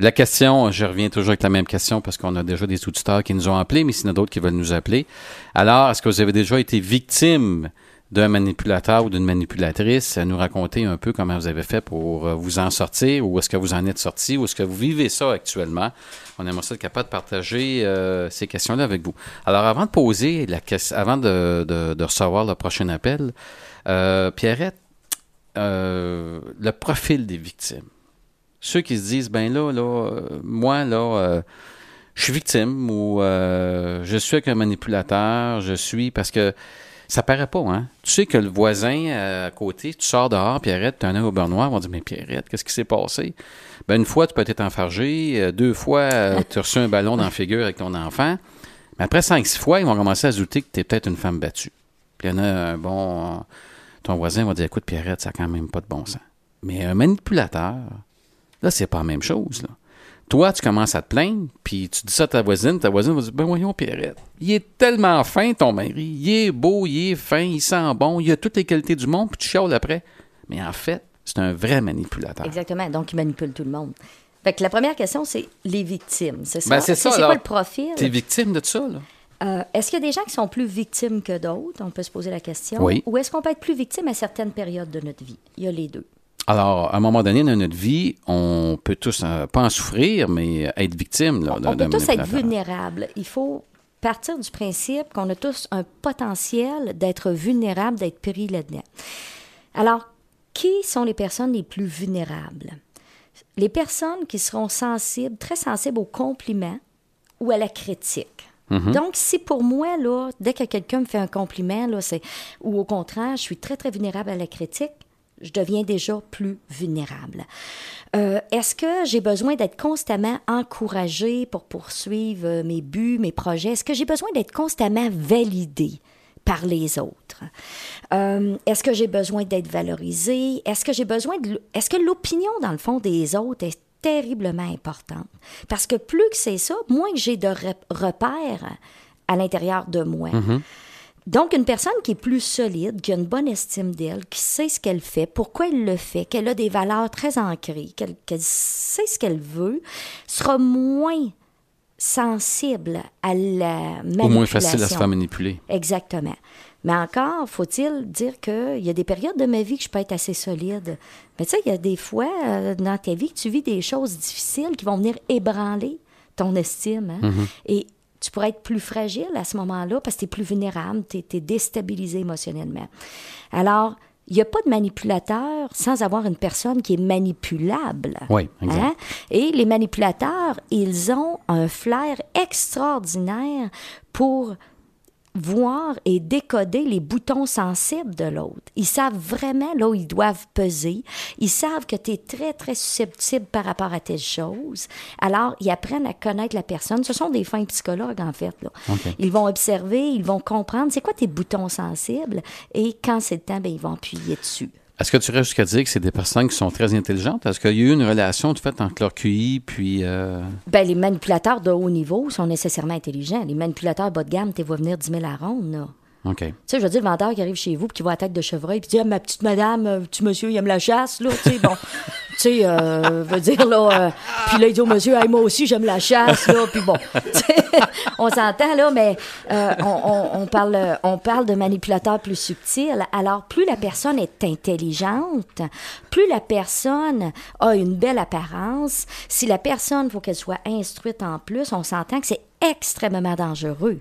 La question, je reviens toujours avec la même question parce qu'on a déjà des auditeurs qui nous ont appelés, mais s'il y en a d'autres qui veulent nous appeler. Alors, est-ce que vous avez déjà été victime d'un manipulateur ou d'une manipulatrice, nous raconter un peu comment vous avez fait pour euh, vous en sortir, ou est-ce que vous en êtes sorti, ou est-ce que vous vivez ça actuellement? On aimerait ça être capable de partager euh, ces questions-là avec vous. Alors, avant de poser la question, avant de, de- de recevoir le prochain appel, euh, Pierrette, euh, le profil des victimes. Ceux qui se disent, ben là, là, euh, moi, là, euh, je suis victime ou euh, je suis avec un manipulateur, je suis parce que ça paraît pas, hein? Tu sais que le voisin à côté, tu sors dehors, Pierrette, tu as un œil au beurre noir, ils vont dire Mais Pierrette, qu'est-ce qui s'est passé? Ben, une fois, tu peux être enfargé, deux fois, tu as reçu un ballon dans la figure avec ton enfant. Mais après cinq, six fois, ils vont commencer à douter que tu es peut-être une femme battue. Puis il y en a un bon. ton voisin va dire Écoute, Pierrette, ça n'a quand même pas de bon sens. Mais un manipulateur, là, c'est pas la même chose, là. Toi, tu commences à te plaindre, puis tu dis ça à ta voisine, ta voisine va dire Ben voyons, Pierrette, il est tellement fin, ton mari. Il est beau, il est fin, il sent bon, il a toutes les qualités du monde, puis tu chiales après. Mais en fait, c'est un vrai manipulateur. Exactement. Donc, il manipule tout le monde. Fait que la première question, c'est les victimes, c'est ça? Ben, c'est ça, C'est quoi le profil? T'es victime de ça, là? Euh, est-ce qu'il y a des gens qui sont plus victimes que d'autres? On peut se poser la question. Oui. Ou est-ce qu'on peut être plus victime à certaines périodes de notre vie? Il y a les deux. Alors, à un moment donné dans notre vie, on peut tous, euh, pas en souffrir, mais être victime là, On d'un peut tous être vulnérables. Il faut partir du principe qu'on a tous un potentiel d'être vulnérable, d'être pris là-dedans. Alors, qui sont les personnes les plus vulnérables? Les personnes qui seront sensibles, très sensibles aux compliments ou à la critique. Donc, si pour moi, là, dès que quelqu'un me fait un compliment, là, c'est, ou au contraire, je suis très, très vulnérable à la critique, je deviens déjà plus vulnérable. Euh, Est-ce que j'ai besoin d'être constamment encouragée pour poursuivre euh, mes buts, mes projets? Est-ce que j'ai besoin d'être constamment validée par les autres? Euh, Est-ce que j'ai besoin d'être valorisée? Est-ce que j'ai besoin de... Est-ce que l'opinion, dans le fond, des autres est terriblement importante? Parce que plus que c'est ça, moins que j'ai de rep- repères à l'intérieur de moi. Donc, une personne qui est plus solide, qui a une bonne estime d'elle, qui sait ce qu'elle fait, pourquoi elle le fait, qu'elle a des valeurs très ancrées, qu'elle sait ce qu'elle veut, sera moins sensible à la manipulation. Au moins facile à se faire manipuler. Exactement. Mais encore, faut-il dire qu'il y a des périodes de ma vie que je peux être assez solide. Mais tu sais, il y a des fois euh, dans ta vie que tu vis des choses difficiles qui vont venir ébranler ton estime. hein. Et tu pourrais être plus fragile à ce moment-là parce que tu es plus vulnérable, tu es, déstabilisé émotionnellement. Alors, il n'y a pas de manipulateur sans avoir une personne qui est manipulable. Oui, exact. Hein? Et les manipulateurs, ils ont un flair extraordinaire pour voir et décoder les boutons sensibles de l'autre. Ils savent vraiment là où ils doivent peser. Ils savent que tu es très, très susceptible par rapport à telle chose. Alors, ils apprennent à connaître la personne. Ce sont des fins psychologues, en fait. Là. OK. Ils vont observer, ils vont comprendre c'est quoi tes boutons sensibles et quand c'est le temps, ben, ils vont appuyer dessus. Est-ce que tu restes jusqu'à dire que c'est des personnes qui sont très intelligentes? Est-ce qu'il y a eu une relation de fait entre leur QI puis... euh, Ben, les manipulateurs de haut niveau sont nécessairement intelligents. Les manipulateurs bas de gamme, tu vois venir 10 000 à la ronde, là. OK. Tu sais, je veux dire, le vendeur qui arrive chez vous puis qui voit la tête de chevreuil puis dit Ah, ma petite madame, euh, petit monsieur, il aime la chasse, là. Tu sais, bon. tu sais, euh, veut dire, là. euh, puis là, il dit au monsieur Hey, moi aussi, j'aime la chasse, là. Puis bon. On s'entend, là, mais euh, on, on- on parle, on parle de manipulateurs plus subtils. Alors, plus la personne est intelligente, plus la personne a une belle apparence, si la personne, faut qu'elle soit instruite en plus, on s'entend que c'est extrêmement dangereux.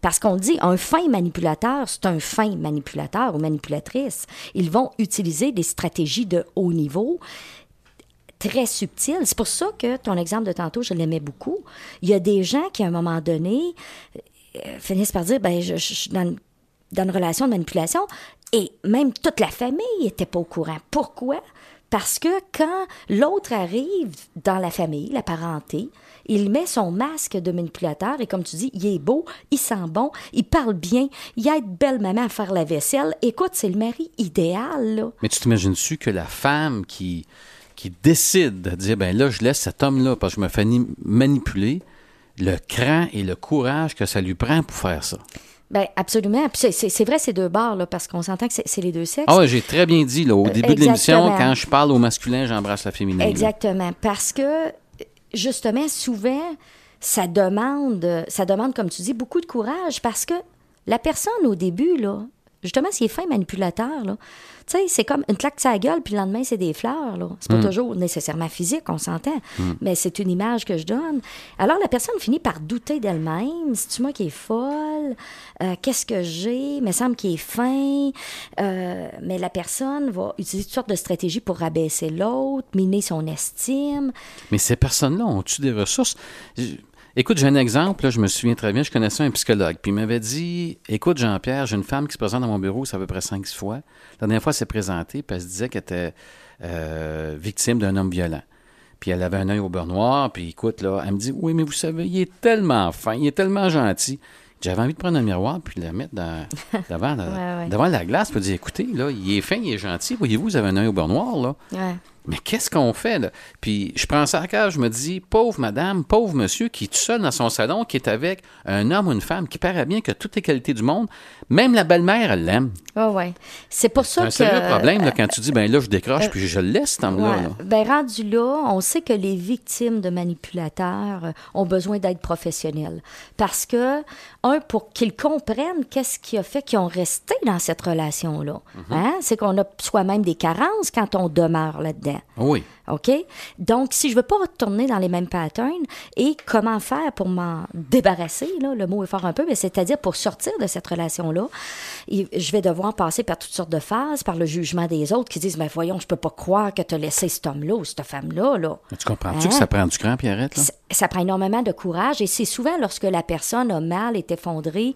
Parce qu'on dit un fin manipulateur, c'est un fin manipulateur ou manipulatrice. Ils vont utiliser des stratégies de haut niveau très subtiles. C'est pour ça que ton exemple de tantôt, je l'aimais beaucoup. Il y a des gens qui, à un moment donné, euh, finissent par dire, ben, je, suis dans, dans une relation de manipulation et même toute la famille n'était pas au courant. Pourquoi? Parce que quand l'autre arrive dans la famille, la parenté, il met son masque de manipulateur et comme tu dis, il est beau, il sent bon, il parle bien, il aide belle maman à faire la vaisselle. Écoute, c'est le mari idéal, là. Mais tu t'imagines-tu que la femme qui, qui décide de dire, ben là, je laisse cet homme-là parce que je me fais ni- manipuler, le cran et le courage que ça lui prend pour faire ça? Ben absolument. Puis c'est- vrai ces deux là, parce qu'on s'entend que c'est- les deux sexes. Ah j'ai très bien dit, là, au début de l'émission, quand je parle au masculin, j'embrasse la féminine. là. Exactement. Parce que justement, souvent, ça demande, ça demande, comme tu dis, beaucoup de courage parce que la personne, au début, là, justement, s'il est fin manipulateur, là, tu sais, c'est comme une claque sa gueule, puis le lendemain, c'est des fleurs, là. C'est pas toujours nécessairement physique, on s'entend, mais c'est une image que je donne. Alors, la personne finit par douter d'elle-même. C'est-tu moi qui est folle? Euh, Qu'est-ce que j'ai? Il me semble qu'il est fin. Euh, mais la personne va utiliser toutes sortes de stratégies pour rabaisser l'autre, miner son estime. Mais ces personnes-là ont-tu des ressources? Écoute, j'ai un exemple, là, je me souviens très bien, je connaissais un psychologue, puis il m'avait dit Écoute, Jean-Pierre, j'ai une femme qui se présente dans mon bureau, ça à peu près cinq fois. La dernière fois, elle s'est présentée, puis elle se disait qu'elle était euh, victime d'un homme violent. Puis elle avait un œil au beurre noir, puis écoute, là, elle me dit Oui, mais vous savez, il est tellement fin, il est tellement gentil. J'avais envie de prendre un miroir puis de le mettre dans- devant, la, Ouais, ouais. devant la glace pour dire Écoutez, là, il est fin, il est gentil. Voyez-vous, vous avez un œil au beurre noir, là. Ouais. Mais qu'est-ce qu'on fait, là? Puis je prends ça à cœur, je me dis, pauvre madame, pauvre monsieur qui est tout seul dans son salon, qui est avec un homme ou une femme qui paraît bien que toutes les qualités du monde, même la belle-mère, elle l'aime. Ah ouais. C'est pour C'est ça un que. sérieux problème là, quand tu dis, ben là, je décroche, puis je le laisse, cet homme-là. Ouais. là. Ben, rendu là, on sait que les victimes de manipulateurs euh, ont besoin d'aide professionnelle. Parce que, un, pour qu'ils comprennent qu'est-ce qui a fait qu'ils ont resté dans cette relation-là. Hein? C'est qu'on a soi-même des carences quand on demeure là-dedans. Oui. OK? Donc, si je veux pas retourner dans les mêmes patterns, et comment faire pour m'en débarrasser, là, le mot est fort un peu, mais c'est-à-dire pour sortir de cette relation-là, je vais devoir passer par toutes sortes de phases, par le jugement des autres qui disent, mais voyons, je peux pas croire que tu as laissé cet homme-là ou cette femme-là, là. Mais tu comprends-tu Hein? que ça prend du cran, Pierrette? Là? Ça- Ça prend énormément de courage et c'est souvent lorsque la personne a mal, est effondrée,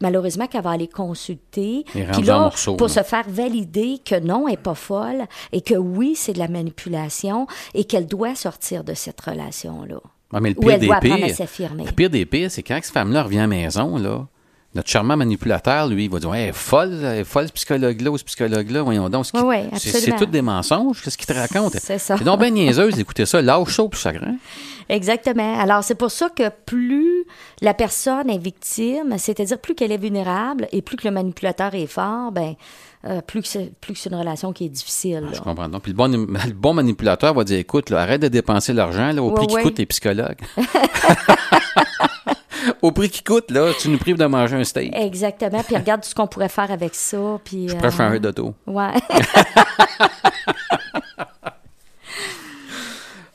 malheureusement qu'elle va aller consulter, puis là, morceaux, pour là. se faire valider que non, elle n'est pas folle et que oui, c'est de la manipulation et qu'elle doit sortir de cette relation-là. Ah, mais le pire elle des doit apprendre à pires, s'affirmer. le pire des pires, c'est quand cette femme-là revient à la maison, là, notre charmant manipulateur, lui, il va dire, ouais, elle est folle, elle est folle, ce psychologue-là ou ce psychologue-là, voyons donc. ce qui- Oui, oui, c'est- c'est tout des mensonges, qu'est-ce qu'il te raconte? C'est ça. C'est donc bien niaiseuse d'écouter ça, lâche ça pour chagrin. Exactement. Alors, c'est pour ça que plus la personne est victime, c'est-à-dire plus qu'elle est vulnérable et plus que le manipulateur est fort, ben, euh, plus que c'est plus que c'est une relation qui est difficile. là. Je comprends. Donc, puis le bon, le bon manipulateur va dire écoute, là, arrête de dépenser l'argent au Ouais, prix qui coûte les psychologues. au prix qui coûte, là, tu nous prives de manger un steak. Exactement. Puis regarde tout ce qu'on pourrait faire avec ça. Puis, Je pourrais euh, changer d'auto. Ouais.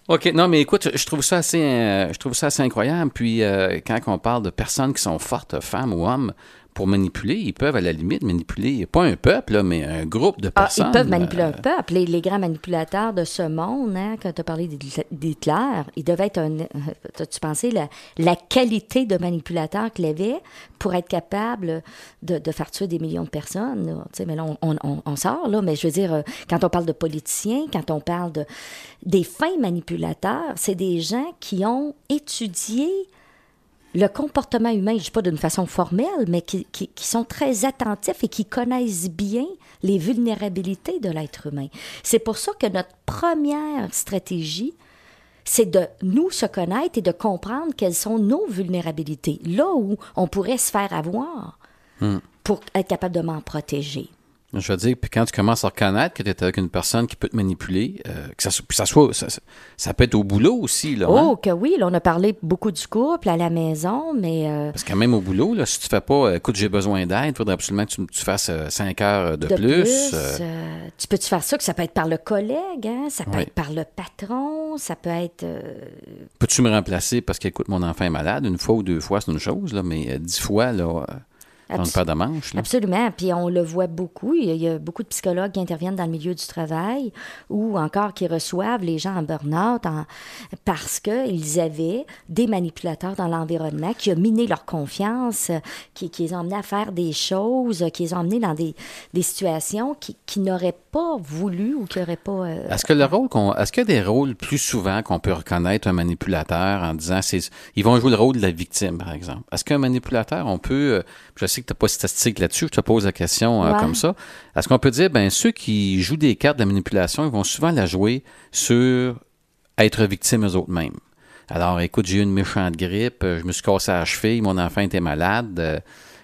OK, non, mais écoute, je trouve ça assez, euh, je trouve ça assez incroyable. Puis, euh, quand on parle de personnes qui sont fortes, femmes ou hommes, pour manipuler, ils peuvent à la limite manipuler, pas un peuple, là, mais un groupe de Ah, personnes. ils peuvent manipuler euh, un peuple. Les, les grands manipulateurs de ce monde, hein, quand tu as parlé d'Hitler- il devait être un. As-tu pensé la, la qualité de manipulateur qu'il avait pour être capable de, de faire tuer des millions de personnes? là? Tu mais là, on, on- on- on sort, là, mais je veux dire, euh, quand on parle de politiciens, quand on parle de des fins manipulateurs, c'est des gens qui ont étudié le comportement humain, je dis pas d'une façon formelle, mais qui, qui- qui sont très attentifs et qui connaissent bien les vulnérabilités de l'être humain. C'est pour ça que notre première stratégie, c'est de nous se connaître et de comprendre quelles sont nos vulnérabilités, là où on pourrait se faire avoir pour être capable de m'en protéger. Je veux dire, puis quand tu commences à reconnaître que tu es avec une personne qui peut te manipuler, euh, que ça, soit, ça, peut être au boulot aussi, là. hein? Oh, que oui, là, on a parlé beaucoup du couple à la maison, mais euh, Parce que même au boulot, là, si tu fais pas, euh, écoute, j'ai besoin d'aide, il faudrait absolument que tu, tu fasses 5 heures de, de plus. plus, euh, tu peux-tu faire ça que ça peut être par le collègue, hein, ça peut Oui. être par le patron, ça peut être Peux-tu me remplacer parce que, écoute, mon enfant est malade? Une fois ou deux fois, c'est une chose, là, mais dix fois, là, on ne abs- pas de manche. Là. Absolument. Puis on le voit beaucoup. Il y, a, il y a beaucoup de psychologues qui interviennent dans le milieu du travail ou encore qui reçoivent les gens en burn-out en- parce qu'ils avaient des manipulateurs dans l'environnement qui ont miné leur confiance, qui, qui les ont amenés à faire des choses, qui les ont amenés dans des, des situations qui, qui n'auraient pas voulu ou qui n'auraient pas. euh, Est-ce que le rôle qu'on, est-ce qu'il y a des rôles plus souvent qu'on peut reconnaître un manipulateur en disant c'est, ils vont jouer le rôle de la victime, par exemple? Est-ce qu'un manipulateur, on peut, euh, je sais que tu n'as pas de statistiques là-dessus, je te pose la question euh, comme ça. Est-ce qu'on peut dire, ben, ceux qui jouent des cartes de la manipulation, ils vont souvent la jouer sur être victime eux autres mêmes. Alors, écoute, j'ai eu une méchante grippe, euh, je me suis cassé la cheville, mon enfant était malade, euh,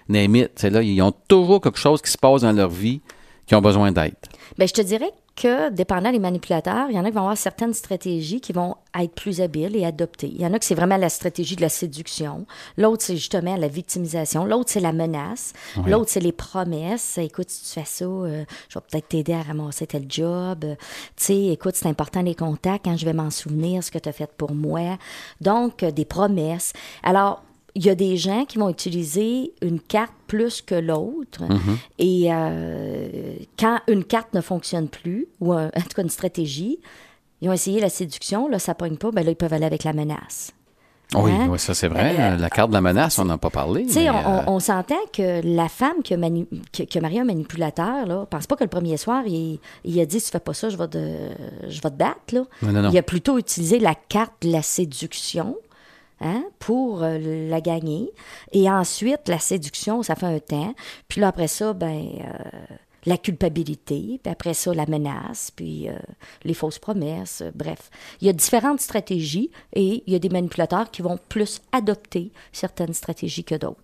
name it, là, ils ont toujours quelque chose qui se passe dans leur vie qui ont besoin d'aide? Bien, je te dirais que, dépendant des manipulateurs, il y en a qui vont avoir certaines stratégies qui vont être plus habiles et adoptées. Il y en a que c'est vraiment la stratégie de la séduction. L'autre, c'est justement la victimisation. L'autre, c'est la menace. L'autre, c'est les promesses. Écoute, si tu fais ça, euh, je vais peut-être t'aider à ramasser tel job. tu sais, écoute, c'est important les contacts quand je vais m'en souvenir, ce que tu as fait pour moi. Donc, euh, des promesses. Alors, il y a des gens qui vont utiliser une carte plus que l'autre. Mhm. Et euh, quand une carte ne fonctionne plus, ou un- en tout cas une stratégie, ils ont essayé la séduction, là, ça pogne pas, ben là, ils peuvent aller avec la menace. Oui, Hein? oui, ça c'est vrai. Euh, la carte de la menace, on n'en a pas parlé. Tu sais, on, euh, on- s'entend que la femme qui a, mani- qui, qui a manipulateur, là, pense pas que le premier soir, il, il a dit, si tu fais pas ça, je vais te, je vais te battre, là. Non, non, non. Il a plutôt utilisé la carte de la séduction, hein, pour euh, la gagner. Et ensuite, la séduction, ça fait un temps. Puis là, après ça, ben, euh, la culpabilité, puis après ça, la menace, puis euh, les fausses promesses, euh, bref. Il y a différentes stratégies et il y a des manipulateurs qui vont plus adopter certaines stratégies que d'autres.